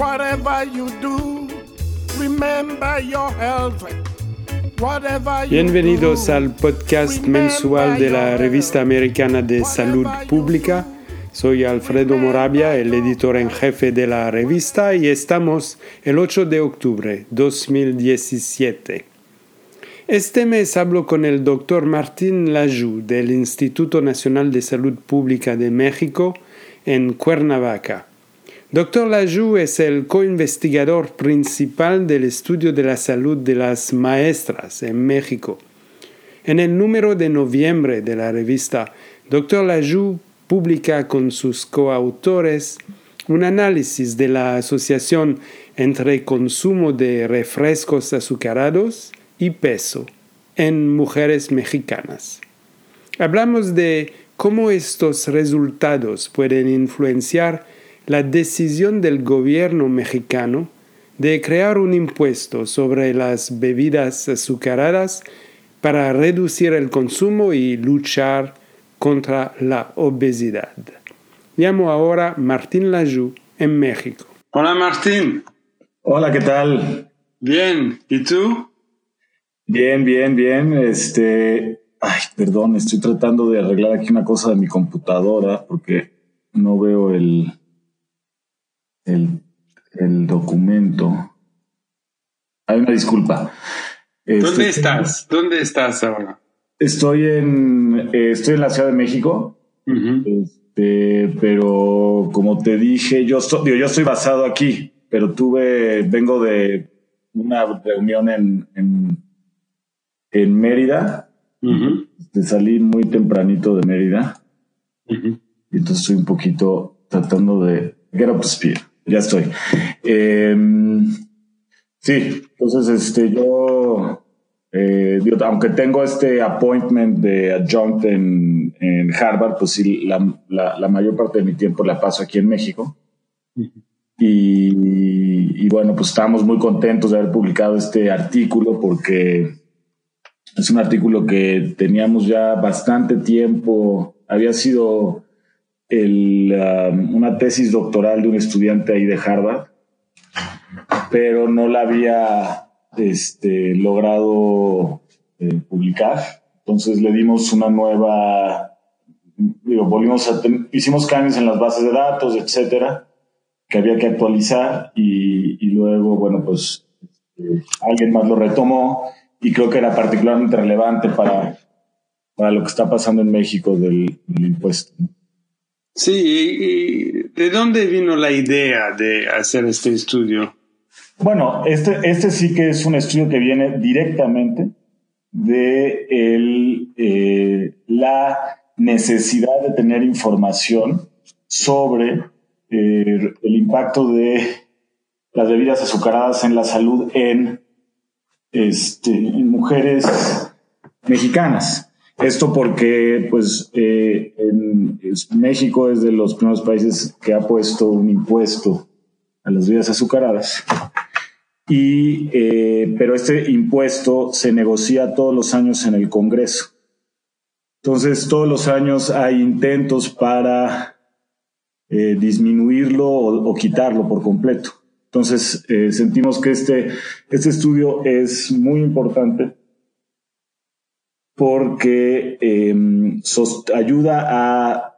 Whatever you do, remember your health. Bienvenidos al podcast mensual de la Revista Americana de Salud Pública. Soy Alfredo Moravia, el editor en jefe de la revista, y estamos el 8 de octubre 2017. Este mes hablo con el doctor Martín Lajou del Instituto Nacional de Salud Pública de México en Cuernavaca. Doctor Lajou es el coinvestigador principal del estudio de la salud de las maestras en México. En el número de noviembre de la revista, Dr. Lajou publica con sus coautores un análisis de la asociación entre consumo de refrescos azucarados y peso en mujeres mexicanas. Hablamos de cómo estos resultados pueden influenciar la decisión del gobierno mexicano de crear un impuesto sobre las bebidas azucaradas para reducir el consumo y luchar contra la obesidad. Llamo ahora Martín Lajou en México. Hola Martín. Hola, ¿qué tal? Bien, ¿y tú? Bien, bien, bien. Este, ay, perdón, estoy tratando de arreglar aquí una cosa de mi computadora porque no veo el, el, documento. Hay una disculpa. ¿Dónde este, estás? ¿Dónde estás ahora? Estoy en, eh, estoy en la Ciudad de México. este, pero como te dije, yo estoy, yo estoy basado aquí, pero tuve, vengo de una reunión en, en, en Mérida. Este, salí muy tempranito de Mérida. Y entonces estoy un poquito tratando de get up to speed ya estoy. Em, sí, entonces este, yo, eh, aunque tengo este appointment de adjunct en, en Harvard, pues sí, la, la, mayor parte de mi tiempo la paso aquí en México. Y, y, bueno, pues estamos muy contentos de haber publicado este artículo porque es un artículo que teníamos ya bastante tiempo, había sido el, um, una tesis doctoral de un estudiante ahí de Harvard, pero no la había este, logrado eh, publicar. Entonces le dimos una nueva, digo, volvimos a, hicimos cambios en las bases de datos, etcétera, que había que actualizar y, y luego, bueno, pues este, alguien más lo retomó y creo que era particularmente relevante para, para lo que está pasando en México del, del impuesto. Sí, ¿y de dónde vino la idea de hacer este estudio? Bueno, este, este sí que es un estudio que viene directamente de eh, la necesidad de tener información sobre eh, el impacto de las bebidas azucaradas en la salud en, este, en mujeres mexicanas. Esto porque, pues, eh, México es de los primeros países que ha puesto un impuesto a las bebidas azucaradas. Y, eh, pero este impuesto se negocia todos los años en el Congreso. Entonces, todos los años hay intentos para eh, disminuirlo o, quitarlo por completo. Entonces, sentimos que este, este estudio es muy importante porque em, ayuda a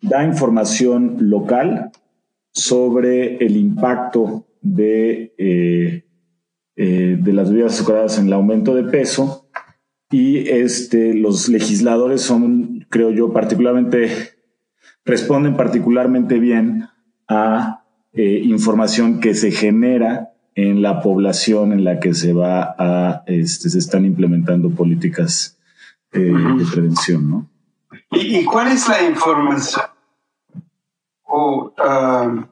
dar información local sobre el impacto de, eh, eh, de las bebidas azucaradas en el aumento de peso. Y este, los legisladores son, creo yo, particularmente, responden particularmente bien a eh, información que se genera en la población en la que se va a, este, se están implementando políticas eh, de prevención, ¿no? ¿Y, cuál es la información? Um,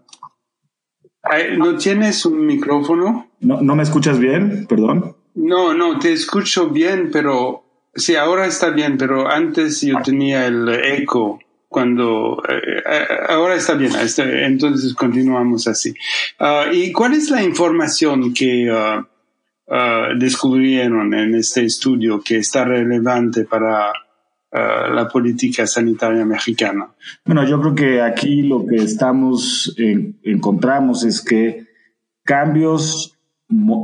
¿No tienes un micrófono? No, ¿No me escuchas bien? Perdón. No, no, te escucho bien, pero sí, ahora está bien, pero antes yo tenía el eco cuando eh, eh, ahora está bien, este, entonces continuamos así. Ah, ¿Y cuál es la información que uh, Uh, descubrieron en este estudio que está relevante para uh, la política sanitaria mexicana? Bueno, yo creo que aquí lo que estamos encontramos es que cambios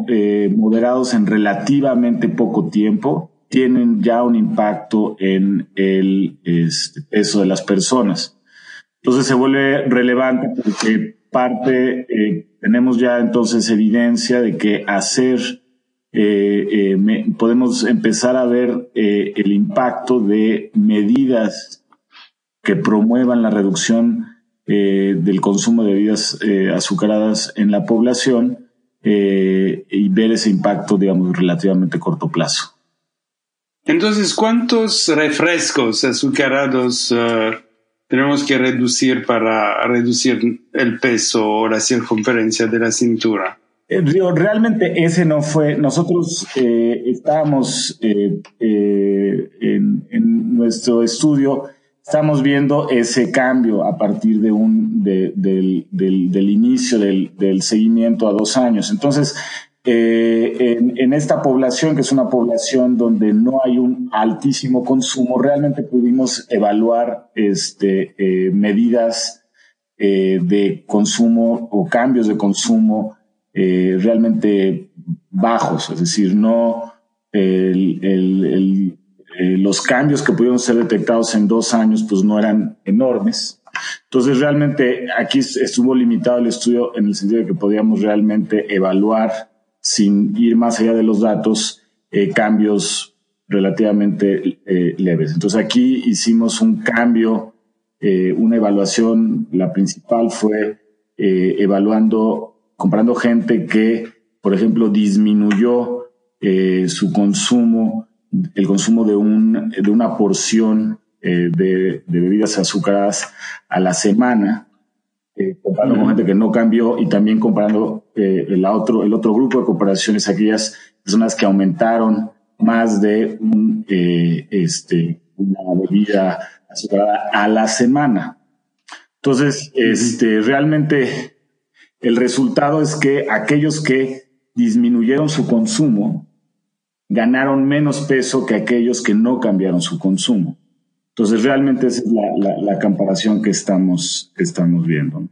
eh, moderados en relativamente poco tiempo tienen ya un impacto en el este, peso de las personas. Entonces se vuelve relevante porque parte, eh, tenemos ya entonces evidencia de que hacer, eh, podemos empezar a ver el impacto de medidas que promuevan la reducción del consumo de bebidas azucaradas en la población eh, y ver ese impacto, digamos, relativamente corto plazo. Entonces, ¿cuántos refrescos azucarados tenemos que reducir para reducir el peso o la circunferencia de la cintura? Eh, realmente ese no fue. Nosotros eh, estábamos en, en, nuestro estudio estamos viendo ese cambio a partir de un, del, del, inicio del, del, seguimiento a dos años. Entonces, eh, en, esta población, que es una población donde no hay un altísimo consumo, realmente pudimos evaluar este, eh, medidas eh, de consumo o cambios de consumo realmente bajos, es decir, no eh, los cambios que pudieron ser detectados en dos años pues no eran enormes. Entonces realmente aquí estuvo limitado el estudio en el sentido de que podíamos realmente evaluar sin ir más allá de los datos eh, cambios relativamente eh, leves. Entonces aquí hicimos un cambio, una evaluación, la principal fue evaluando, comparando gente que, por ejemplo, disminuyó su consumo el consumo de, un, de una porción eh, de, bebidas azucaradas a la semana, eh, comparando con gente que no cambió y también comparando eh, el, otro, el otro grupo de comparaciones, aquellas personas que aumentaron más de un, este, una bebida azucarada a la semana. Entonces, este, realmente el resultado es que aquellos que disminuyeron su consumo ganaron menos peso que aquellos que no cambiaron su consumo. Entonces, realmente esa es la, comparación que estamos, estamos viendo.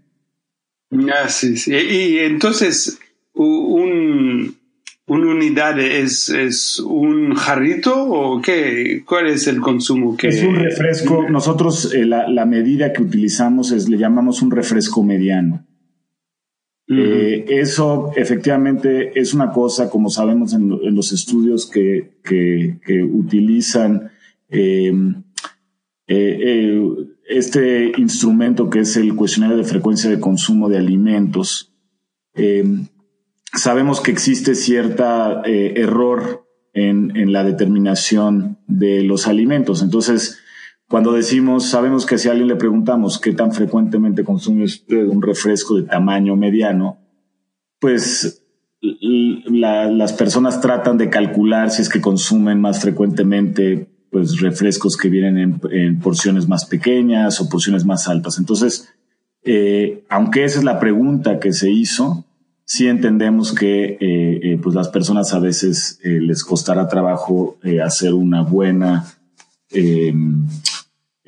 Ah, sí, sí. Y entonces, un, ¿una unidad es, es un jarrito o qué? ¿Cuál es el consumo que...? Es un refresco. Nosotros eh, la, la, medida que utilizamos es, le llamamos un refresco mediano. Eh, eso efectivamente es una cosa, como sabemos en, los estudios que, utilizan em, eh, eh, este instrumento que es el cuestionario de frecuencia de consumo de alimentos. Em, sabemos que existe cierta error en, en la determinación de los alimentos. Entonces, cuando decimos, sabemos que si a alguien le preguntamos qué tan frecuentemente consume un refresco de tamaño mediano, pues las personas tratan de calcular si es que consumen más frecuentemente pues refrescos que vienen en, porciones más pequeñas o porciones más altas. Entonces, eh, aunque esa es la pregunta que se hizo, sí entendemos que eh, eh, pues las personas a veces les costará trabajo hacer una buena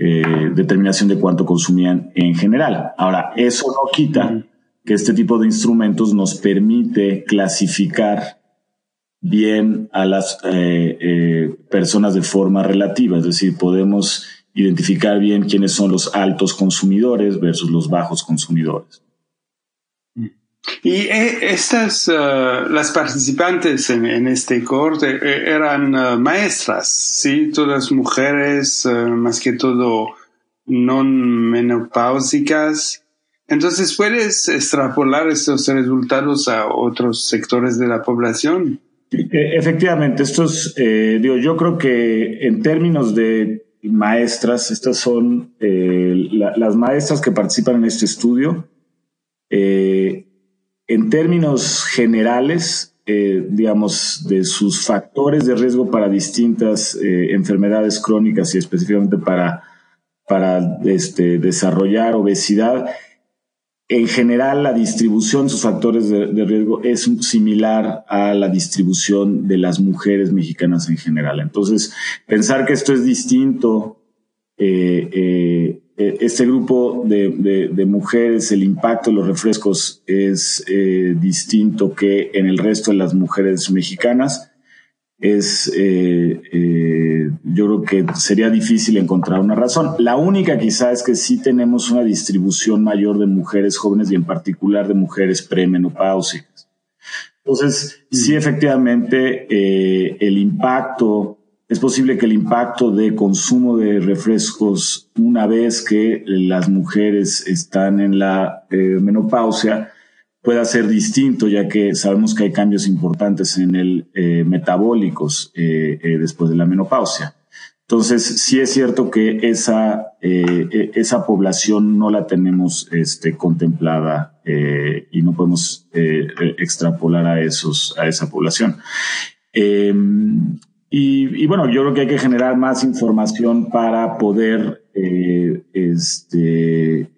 eh, determinación de cuánto consumían en general. Ahora, eso no quita que este tipo de instrumentos nos permite clasificar bien a las eh, eh, personas de forma relativa, es decir, podemos identificar bien quiénes son los altos consumidores versus los bajos consumidores. Y estas, las participantes en, este corte eran maestras, ¿sí? Todas mujeres, más que todo no menopáusicas. Entonces, ¿puedes extrapolar estos resultados a otros sectores de la población? Efectivamente, estos, digo, yo creo que en términos de maestras, estas son las maestras que participan en este estudio. Eh, en términos generales, eh, digamos, de sus factores de riesgo para distintas eh, enfermedades crónicas y específicamente para, para este, desarrollar obesidad, en general la distribución de sus factores de, riesgo es similar a la distribución de las mujeres mexicanas en general. Entonces, pensar que esto es distinto eh, este grupo de, mujeres, el impacto de los refrescos es distinto que en el resto de las mujeres mexicanas. Es, yo creo que sería difícil encontrar una razón. La única quizá es que sí tenemos una distribución mayor de mujeres jóvenes y en particular de mujeres premenopáusicas. Entonces, sí, efectivamente, eh, el impacto, es posible que el impacto de consumo de refrescos una vez que las mujeres están en la eh, menopausia pueda ser distinto, ya que sabemos que hay cambios importantes en el eh, metabólicos después de la menopausia. Entonces, sí es cierto que esa, eh, e, esa población no la tenemos este, contemplada eh, y no podemos eh, extrapolar a, esos, a esa población. Em, y, bueno, yo creo que hay que generar más información para poder este,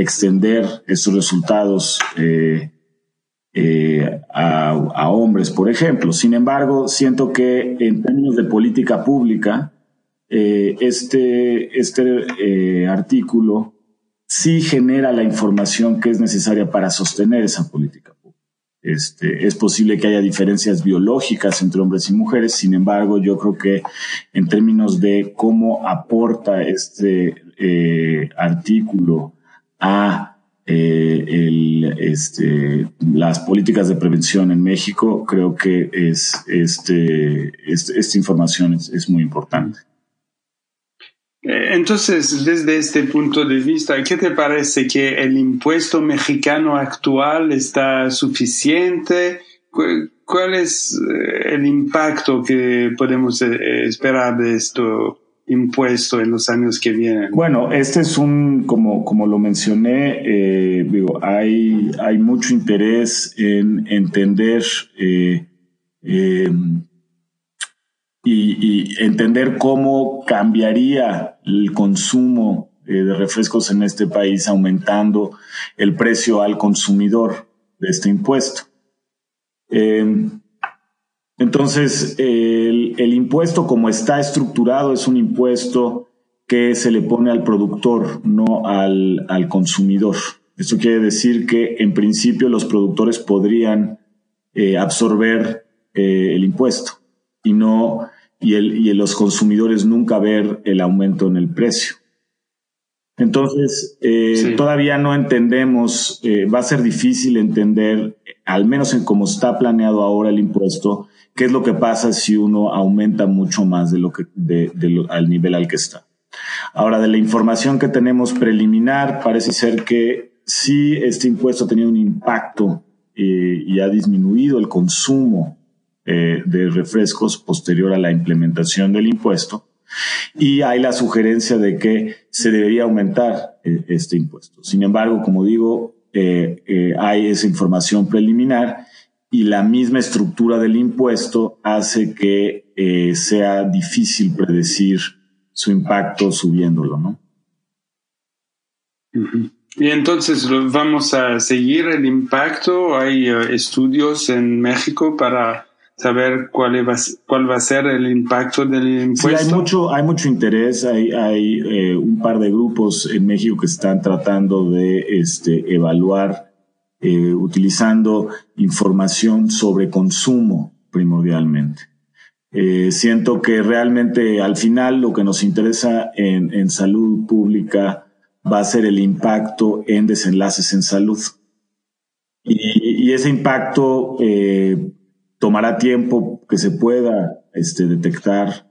extender esos resultados a, a hombres, por ejemplo. Sin embargo, siento que en términos de política pública, eh, este, este eh, artículo sí genera la información que es necesaria para sostener esa política Este, es posible que haya diferencias biológicas entre hombres y mujeres, sin embargo, yo creo que en términos de cómo aporta este eh, artículo a el, este, las políticas de prevención en México, creo que es, este esta información es muy importante. Eh, entonces, desde este punto de vista, ¿qué te parece que el impuesto mexicano actual está suficiente? ¿Cuál es eh, el impacto que podemos eh, esperar de este impuesto en los años que vienen? Bueno, este es un, como, como lo mencioné, digo, hay, hay mucho interés en entender y, entender cómo cambiaría el consumo eh, de refrescos en este país aumentando el precio al consumidor de este impuesto. Em, entonces, el, impuesto como está estructurado es un impuesto que se le pone al productor, no al, consumidor. Esto quiere decir que en principio los productores podrían eh, absorber eh, el impuesto y no y, el, y los consumidores nunca ver el aumento en el precio. Entonces, eh, todavía no entendemos, eh, va a ser difícil entender, al menos en cómo está planeado ahora el impuesto, qué es lo que pasa si uno aumenta mucho más de lo que, de, al nivel al que está. Ahora, de la información que tenemos preliminar, parece ser que sí este impuesto ha tenido un impacto eh, y ha disminuido el consumo eh, de refrescos posterior a la implementación del impuesto. Y hay la sugerencia de que se debería aumentar eh, este impuesto. Sin embargo, como digo, eh, hay esa información preliminar y la misma estructura del impuesto hace que sea difícil predecir su impacto subiéndolo, ¿no? Y entonces vamos a seguir el impacto. Hay estudios en México para saber cuál va, cuál va a ser el impacto del impuesto. Sí, hay mucho, hay mucho interés. Hay, hay eh, un par de grupos en México que están tratando de este, evaluar, eh, utilizando información sobre consumo primordialmente. Eh, siento que realmente al final lo que nos interesa en, en salud pública va a ser el impacto en desenlaces en salud. Y, y ese impacto eh, tomará tiempo que se pueda este, detectar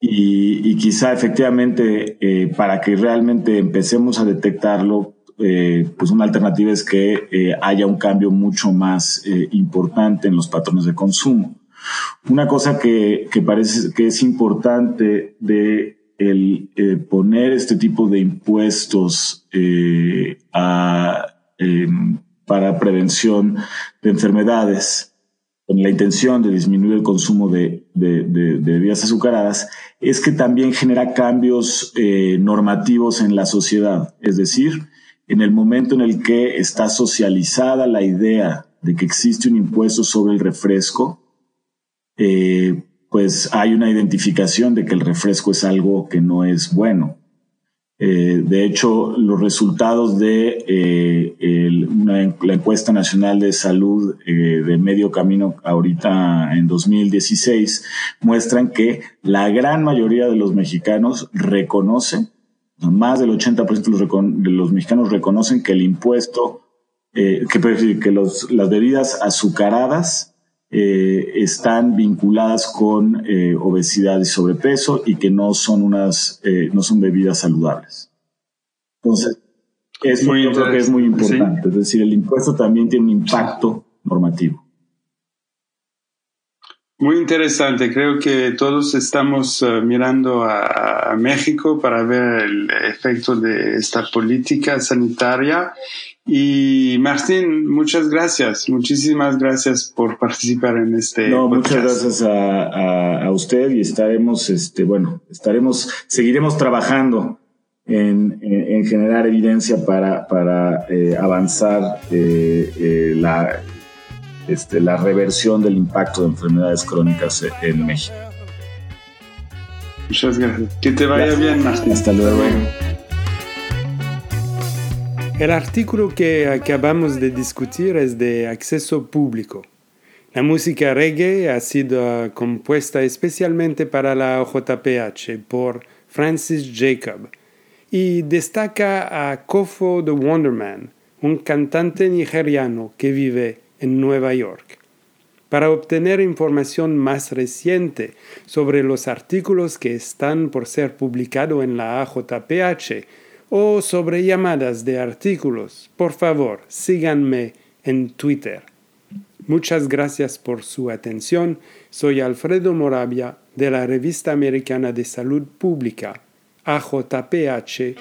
y, quizá efectivamente eh, para que realmente empecemos a detectarlo, eh, pues una alternativa es que eh, haya un cambio mucho más importante en los patrones de consumo. Una cosa que, que parece que es importante de el poner este tipo de impuestos a, para prevención de enfermedades con la intención de disminuir el consumo de, bebidas azucaradas, es que también genera cambios eh, normativos en la sociedad. Es decir, en el momento en el que está socializada la idea de que existe un impuesto sobre el refresco, eh, pues hay una identificación de que el refresco es algo que no es bueno. Eh, de hecho, los resultados de eh, la encuesta nacional de salud eh, de medio camino ahorita en 2016 muestran que la gran mayoría de los mexicanos reconocen, más del 80% de los, mexicanos reconocen que el impuesto, que, que los, las bebidas azucaradas eh, están vinculadas con eh, obesidad y sobrepeso y que no son unas eh, no son bebidas saludables. Entonces, eso yo creo que es muy importante. Es decir, el impuesto también tiene un impacto normativo. Muy interesante. Creo que todos estamos mirando a, México para ver el efecto de esta política sanitaria y Martín, muchas gracias, muchísimas gracias por participar en este. No, muchas gracias a, usted y estaremos, este, bueno, estaremos, seguiremos trabajando en, generar evidencia para, para eh, avanzar eh, eh, la, este, la reversión del impacto de enfermedades crónicas en México. Muchas gracias. Que te vaya bien, Martín. Hasta luego. El artículo que acabamos de discutir es de acceso público. La música reggae ha sido compuesta especialmente para la OJPH por Francis Jacob y destaca a Kofo the Wonderman, un cantante nigeriano que vive en Nueva York. Para obtener información más reciente sobre los artículos que están por ser publicados en la AJPH, o sobre llamadas de artículos, por favor, síganme en Twitter. Muchas gracias por su atención. Soy Alfredo Moravia de la Revista Americana de Salud Pública, ajph.org.